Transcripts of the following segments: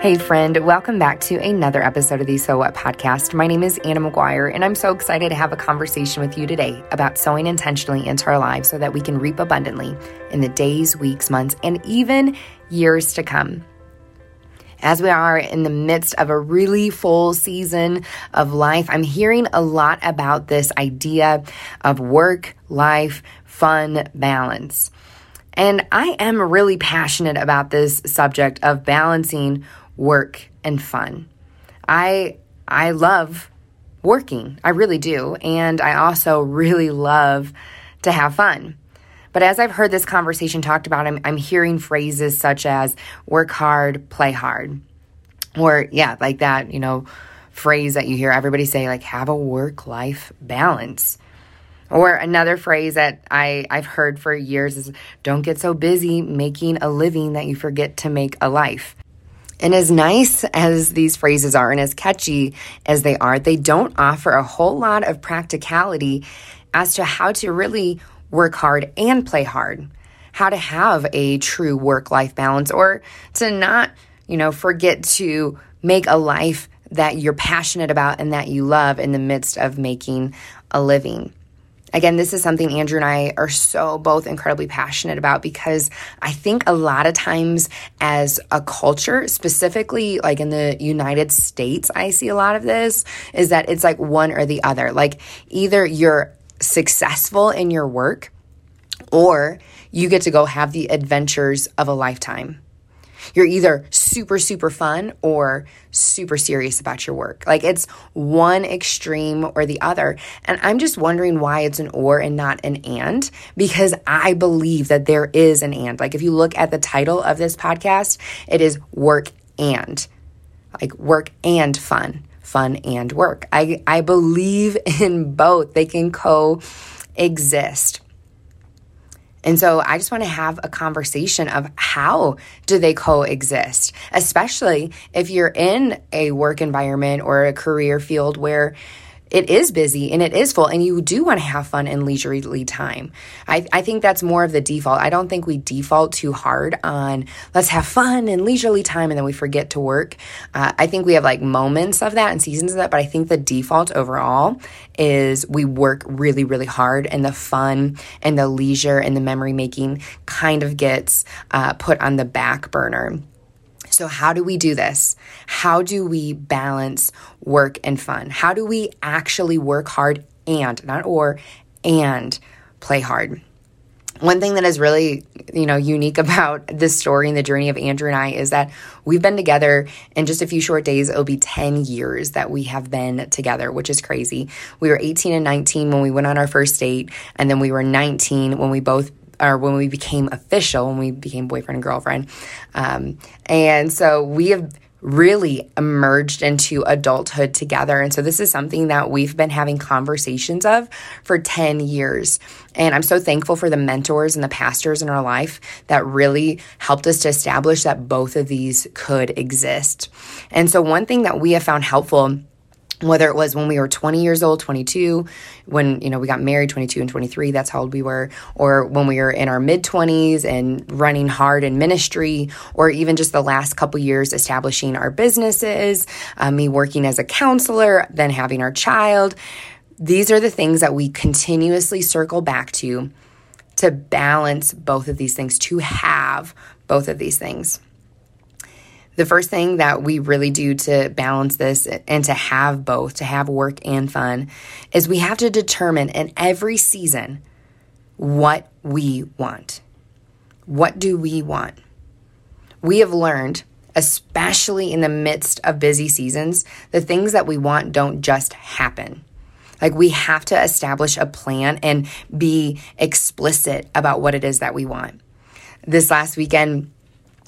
Hey, friend, welcome back to another episode of the So What podcast. My name is Anna McGuire, and I'm so excited to have a conversation with you today about sowing intentionally into our lives so that we can reap abundantly in the days, weeks, months, and even years to come. As we are in the midst of a really full season of life, I'm hearing a lot about this idea of work, life, fun balance. And I am really passionate about this subject of balancing work and fun. I I love working. I really do. And I also really love to have fun. But as I've heard this conversation talked about, I'm, I'm hearing phrases such as work hard, play hard. Or, yeah, like that, you know, phrase that you hear everybody say, like, have a work life balance. Or another phrase that I, I've heard for years is don't get so busy making a living that you forget to make a life. And as nice as these phrases are and as catchy as they are, they don't offer a whole lot of practicality as to how to really work hard and play hard, how to have a true work life balance, or to not, you know, forget to make a life that you're passionate about and that you love in the midst of making a living. Again, this is something Andrew and I are so both incredibly passionate about because I think a lot of times as a culture, specifically like in the United States, I see a lot of this is that it's like one or the other. Like either you're successful in your work or you get to go have the adventures of a lifetime. You're either super, super fun or super serious about your work. Like it's one extreme or the other. And I'm just wondering why it's an or and not an and, because I believe that there is an and. Like if you look at the title of this podcast, it is work and, like work and fun, fun and work. I, I believe in both, they can coexist. And so I just want to have a conversation of how do they coexist, especially if you're in a work environment or a career field where it is busy and it is full and you do want to have fun and leisurely time. I, I think that's more of the default. I don't think we default too hard on let's have fun and leisurely time and then we forget to work. Uh, I think we have like moments of that and seasons of that, but I think the default overall is we work really, really hard and the fun and the leisure and the memory making kind of gets uh, put on the back burner. So, how do we do this? How do we balance work and fun? How do we actually work hard and, not or, and play hard? One thing that is really, you know, unique about this story and the journey of Andrew and I is that we've been together in just a few short days. It'll be 10 years that we have been together, which is crazy. We were 18 and 19 when we went on our first date, and then we were 19 when we both or when we became official, when we became boyfriend and girlfriend. Um, and so we have really emerged into adulthood together. And so this is something that we've been having conversations of for 10 years. And I'm so thankful for the mentors and the pastors in our life that really helped us to establish that both of these could exist. And so one thing that we have found helpful whether it was when we were 20 years old 22 when you know we got married 22 and 23 that's how old we were or when we were in our mid 20s and running hard in ministry or even just the last couple years establishing our businesses uh, me working as a counselor then having our child. These are the things that we continuously circle back to to balance both of these things to have both of these things the first thing that we really do to balance this and to have both, to have work and fun, is we have to determine in every season what we want. What do we want? We have learned, especially in the midst of busy seasons, the things that we want don't just happen. Like we have to establish a plan and be explicit about what it is that we want. This last weekend,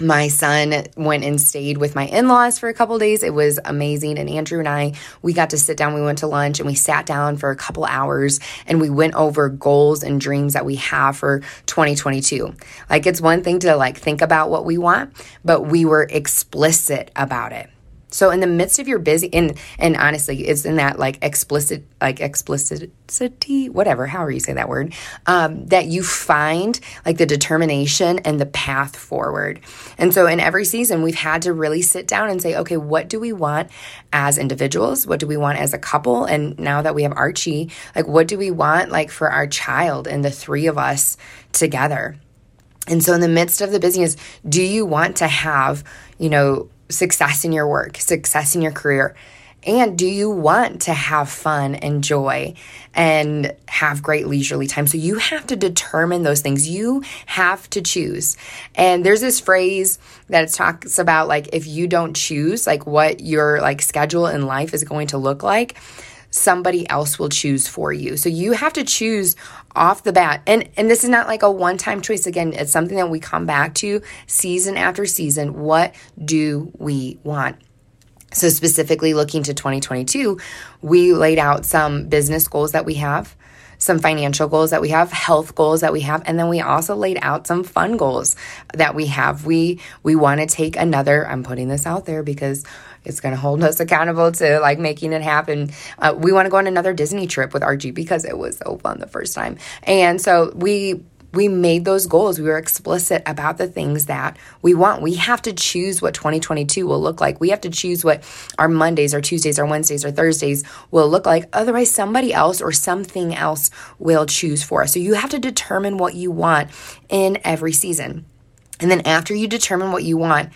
my son went and stayed with my in-laws for a couple days. It was amazing. And andrew and i we got to sit down we went to lunch and we sat down for a couple hours and we went over goals and dreams that we have for 2022 like it's one thing to like think about what we want but we were explicit about it So in the midst of your busy and and honestly, it's in that like explicit like explicitity, whatever, however you say that word, um, that you find like the determination and the path forward. And so in every season, we've had to really sit down and say, okay, what do we want as individuals? What do we want as a couple? And now that we have Archie, like what do we want like for our child and the three of us together? And so, in the midst of the busyness, do you want to have, you know, success in your work, success in your career? And do you want to have fun and joy and have great leisurely time? So you have to determine those things. You have to choose. And there's this phrase that talks about like if you don't choose like what your like schedule in life is going to look like, somebody else will choose for you. So you have to choose off the bat. And and this is not like a one-time choice again, it's something that we come back to season after season. What do we want? So specifically looking to 2022, we laid out some business goals that we have some financial goals that we have, health goals that we have, and then we also laid out some fun goals that we have. We we want to take another. I'm putting this out there because it's going to hold us accountable to like making it happen. Uh, we want to go on another Disney trip with Archie because it was so fun the first time, and so we we made those goals. We were explicit about the things that we want. We have to choose what 2022 will look like. We have to choose what our Mondays or Tuesdays or Wednesdays or Thursdays will look like. Otherwise, somebody else or something else will choose for us. So you have to determine what you want in every season. And then after you determine what you want,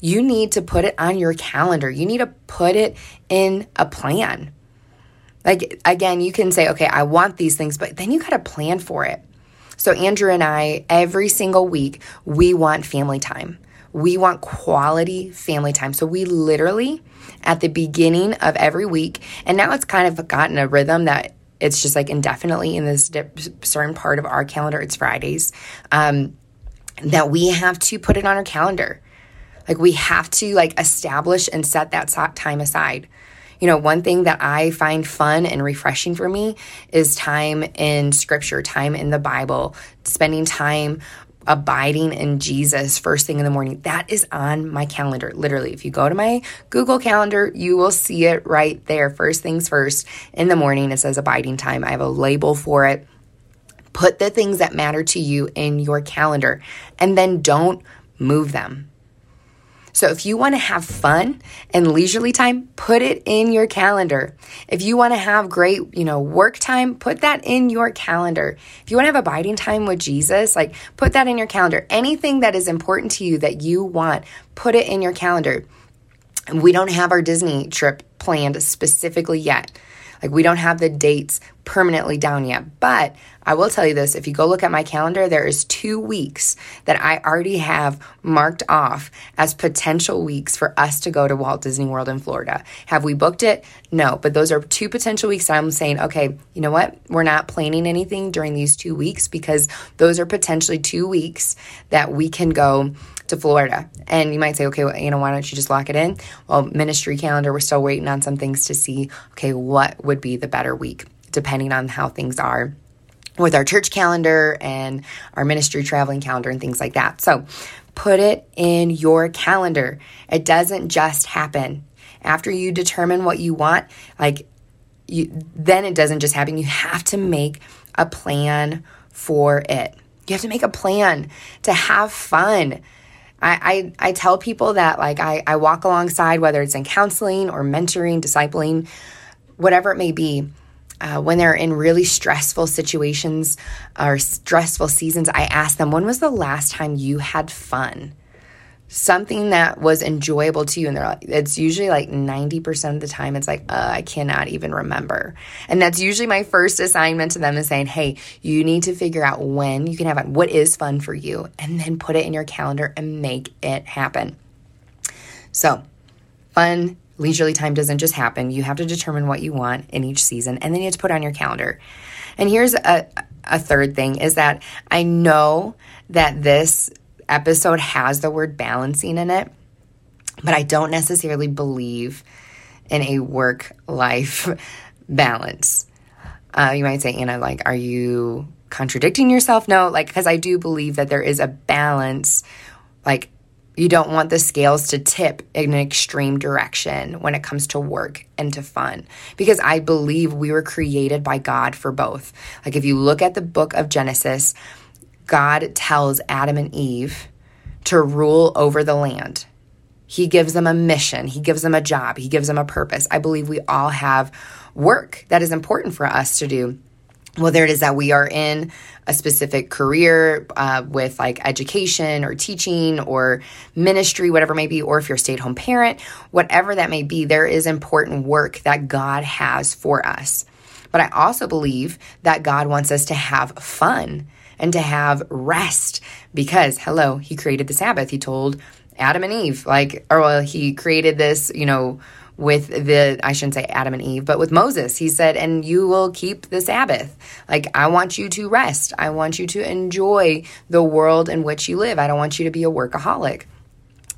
you need to put it on your calendar. You need to put it in a plan. Like, again, you can say, okay, I want these things, but then you got to plan for it. So, Andrew and I, every single week, we want family time. We want quality family time. So, we literally, at the beginning of every week, and now it's kind of gotten a rhythm that it's just like indefinitely in this certain part of our calendar, it's Fridays, um, that we have to put it on our calendar. Like, we have to like establish and set that time aside. You know, one thing that I find fun and refreshing for me is time in scripture, time in the Bible, spending time abiding in Jesus first thing in the morning. That is on my calendar. Literally, if you go to my Google Calendar, you will see it right there. First things first in the morning, it says abiding time. I have a label for it. Put the things that matter to you in your calendar and then don't move them. So if you want to have fun and leisurely time, put it in your calendar. If you want to have great, you know, work time, put that in your calendar. If you want to have abiding time with Jesus, like put that in your calendar. Anything that is important to you that you want, put it in your calendar. We don't have our Disney trip planned specifically yet. Like we don't have the dates permanently down yet. But I will tell you this if you go look at my calendar, there is two weeks that I already have marked off as potential weeks for us to go to Walt Disney World in Florida. Have we booked it? No, but those are two potential weeks I'm saying, okay, you know what? We're not planning anything during these two weeks because those are potentially two weeks that we can go to Florida. And you might say, okay, well, you know, why don't you just lock it in? Well, ministry calendar, we're still waiting on some things to see, okay, what would be the better week, depending on how things are with our church calendar and our ministry traveling calendar and things like that. So put it in your calendar. It doesn't just happen. After you determine what you want, like you, then it doesn't just happen. You have to make a plan for it. You have to make a plan to have fun, I, I, I tell people that like I, I walk alongside, whether it's in counseling or mentoring, discipling, whatever it may be, uh, when they're in really stressful situations or stressful seasons, I ask them, when was the last time you had fun? Something that was enjoyable to you and they're like it's usually like 90% of the time it's like uh, i cannot even remember. And that's usually my first assignment to them is saying hey you need to figure out when you can have it what is fun for you and then put it in your calendar and make it happen. So fun leisurely time doesn't just happen. You have to determine what you want in each season and then you have to put on your calendar. And here's a, a third thing is that i know that this episode has the word balancing in it, but I don't necessarily believe in a work life balance. Uh, you might say, Anna, like, are you contradicting yourself? No, like, because I do believe that there is a balance, like, You don't want the scales to tip in an extreme direction when it comes to work and to fun. Because I believe we were created by God for both. Like if you look at the book of Genesis, God tells Adam and Eve to rule over the land. He gives them a mission, He gives them a job, He gives them a purpose. I believe we all have work that is important for us to do whether it is that we are in a specific career uh, with like education or teaching or ministry, whatever it may be, or if you're a stay at home parent, whatever that may be, there is important work that God has for us. But I also believe that God wants us to have fun and to have rest because, hello, He created the Sabbath. He told Adam and Eve, like, or well, He created this, you know, with the I shouldn't say Adam and Eve, but with Moses. He said, "And you will keep the Sabbath. Like I want you to rest. I want you to enjoy the world in which you live. I don't want you to be a workaholic."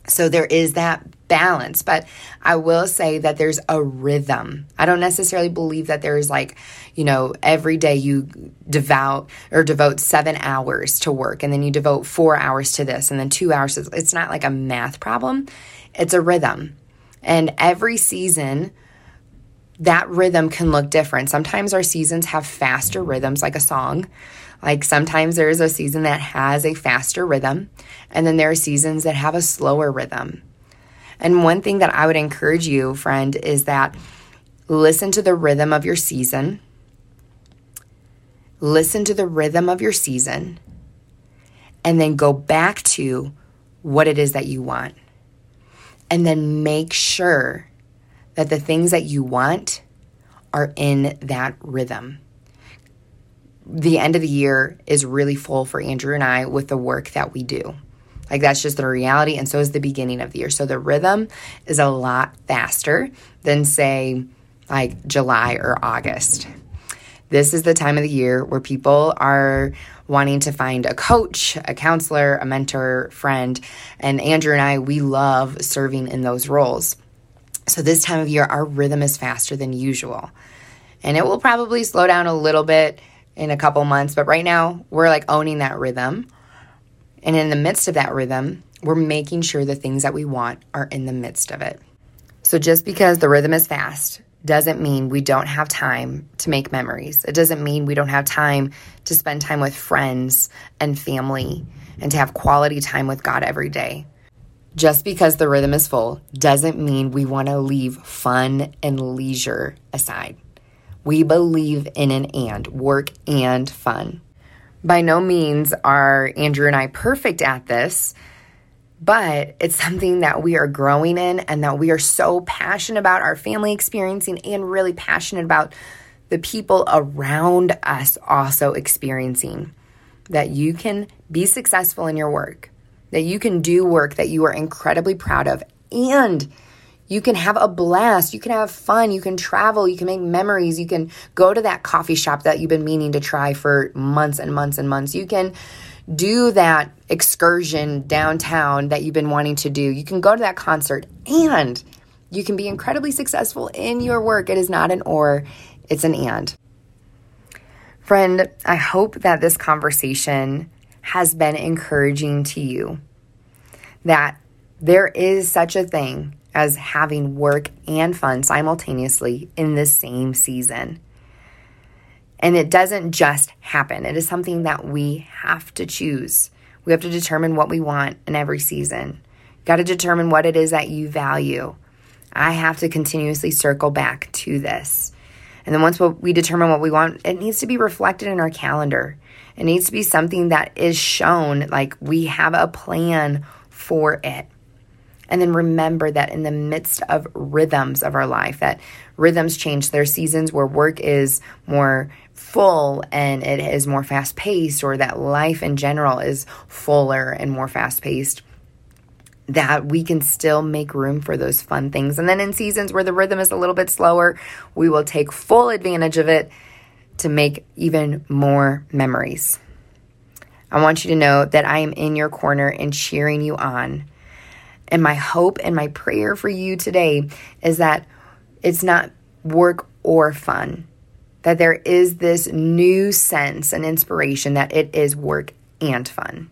So there is that balance, but I will say that there's a rhythm. I don't necessarily believe that there's like, you know, every day you devout or devote 7 hours to work and then you devote 4 hours to this and then 2 hours it's not like a math problem. It's a rhythm. And every season, that rhythm can look different. Sometimes our seasons have faster rhythms, like a song. Like sometimes there's a season that has a faster rhythm, and then there are seasons that have a slower rhythm. And one thing that I would encourage you, friend, is that listen to the rhythm of your season. Listen to the rhythm of your season, and then go back to what it is that you want and then make sure that the things that you want are in that rhythm. The end of the year is really full for Andrew and I with the work that we do. Like that's just the reality, and so is the beginning of the year. So the rhythm is a lot faster than, say, like July or August. This is the time of the year where people are wanting to find a coach, a counselor, a mentor, friend. And Andrew and I, we love serving in those roles. So this time of year, our rhythm is faster than usual. And it will probably slow down a little bit in a couple months, but right now, we're like owning that rhythm. And in the midst of that rhythm, we're making sure the things that we want are in the midst of it. So just because the rhythm is fast doesn't mean we don't have time to make memories. It doesn't mean we don't have time to spend time with friends and family and to have quality time with God every day. Just because the rhythm is full doesn't mean we want to leave fun and leisure aside. We believe in an and, work and fun. By no means are Andrew and I perfect at this but it's something that we are growing in and that we are so passionate about our family experiencing and really passionate about the people around us also experiencing. That you can be successful in your work, that you can do work that you are incredibly proud of, and you can have a blast. You can have fun. You can travel. You can make memories. You can go to that coffee shop that you've been meaning to try for months and months and months. You can do that excursion downtown that you've been wanting to do. You can go to that concert and you can be incredibly successful in your work. It is not an or, it's an and. Friend, I hope that this conversation has been encouraging to you. That there is such a thing as having work and fun simultaneously in the same season. And it doesn't just happen, it is something that we have to choose. We have to determine what we want in every season. Got to determine what it is that you value. I have to continuously circle back to this. And then once we determine what we want, it needs to be reflected in our calendar. It needs to be something that is shown, like we have a plan for it. And then remember that in the midst of rhythms of our life, that rhythms change. There are seasons where work is more full and it is more fast paced, or that life in general is fuller and more fast paced, that we can still make room for those fun things. And then in seasons where the rhythm is a little bit slower, we will take full advantage of it to make even more memories. I want you to know that I am in your corner and cheering you on. And my hope and my prayer for you today is that it's not work or fun that there is this new sense and inspiration that it is work and fun.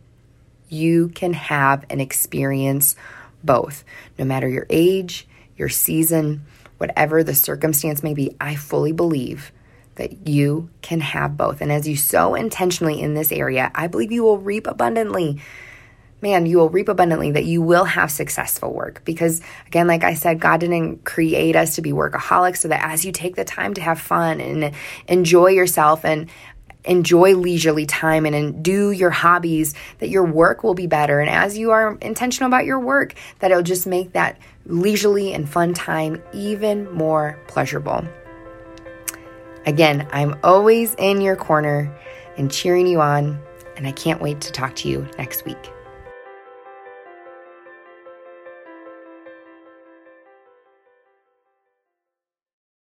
You can have and experience both, no matter your age, your season, whatever the circumstance may be. I fully believe that you can have both. And as you sow intentionally in this area, I believe you will reap abundantly. Man, you will reap abundantly that you will have successful work. Because, again, like I said, God didn't create us to be workaholics, so that as you take the time to have fun and enjoy yourself and enjoy leisurely time and, and do your hobbies, that your work will be better. And as you are intentional about your work, that it'll just make that leisurely and fun time even more pleasurable. Again, I'm always in your corner and cheering you on, and I can't wait to talk to you next week.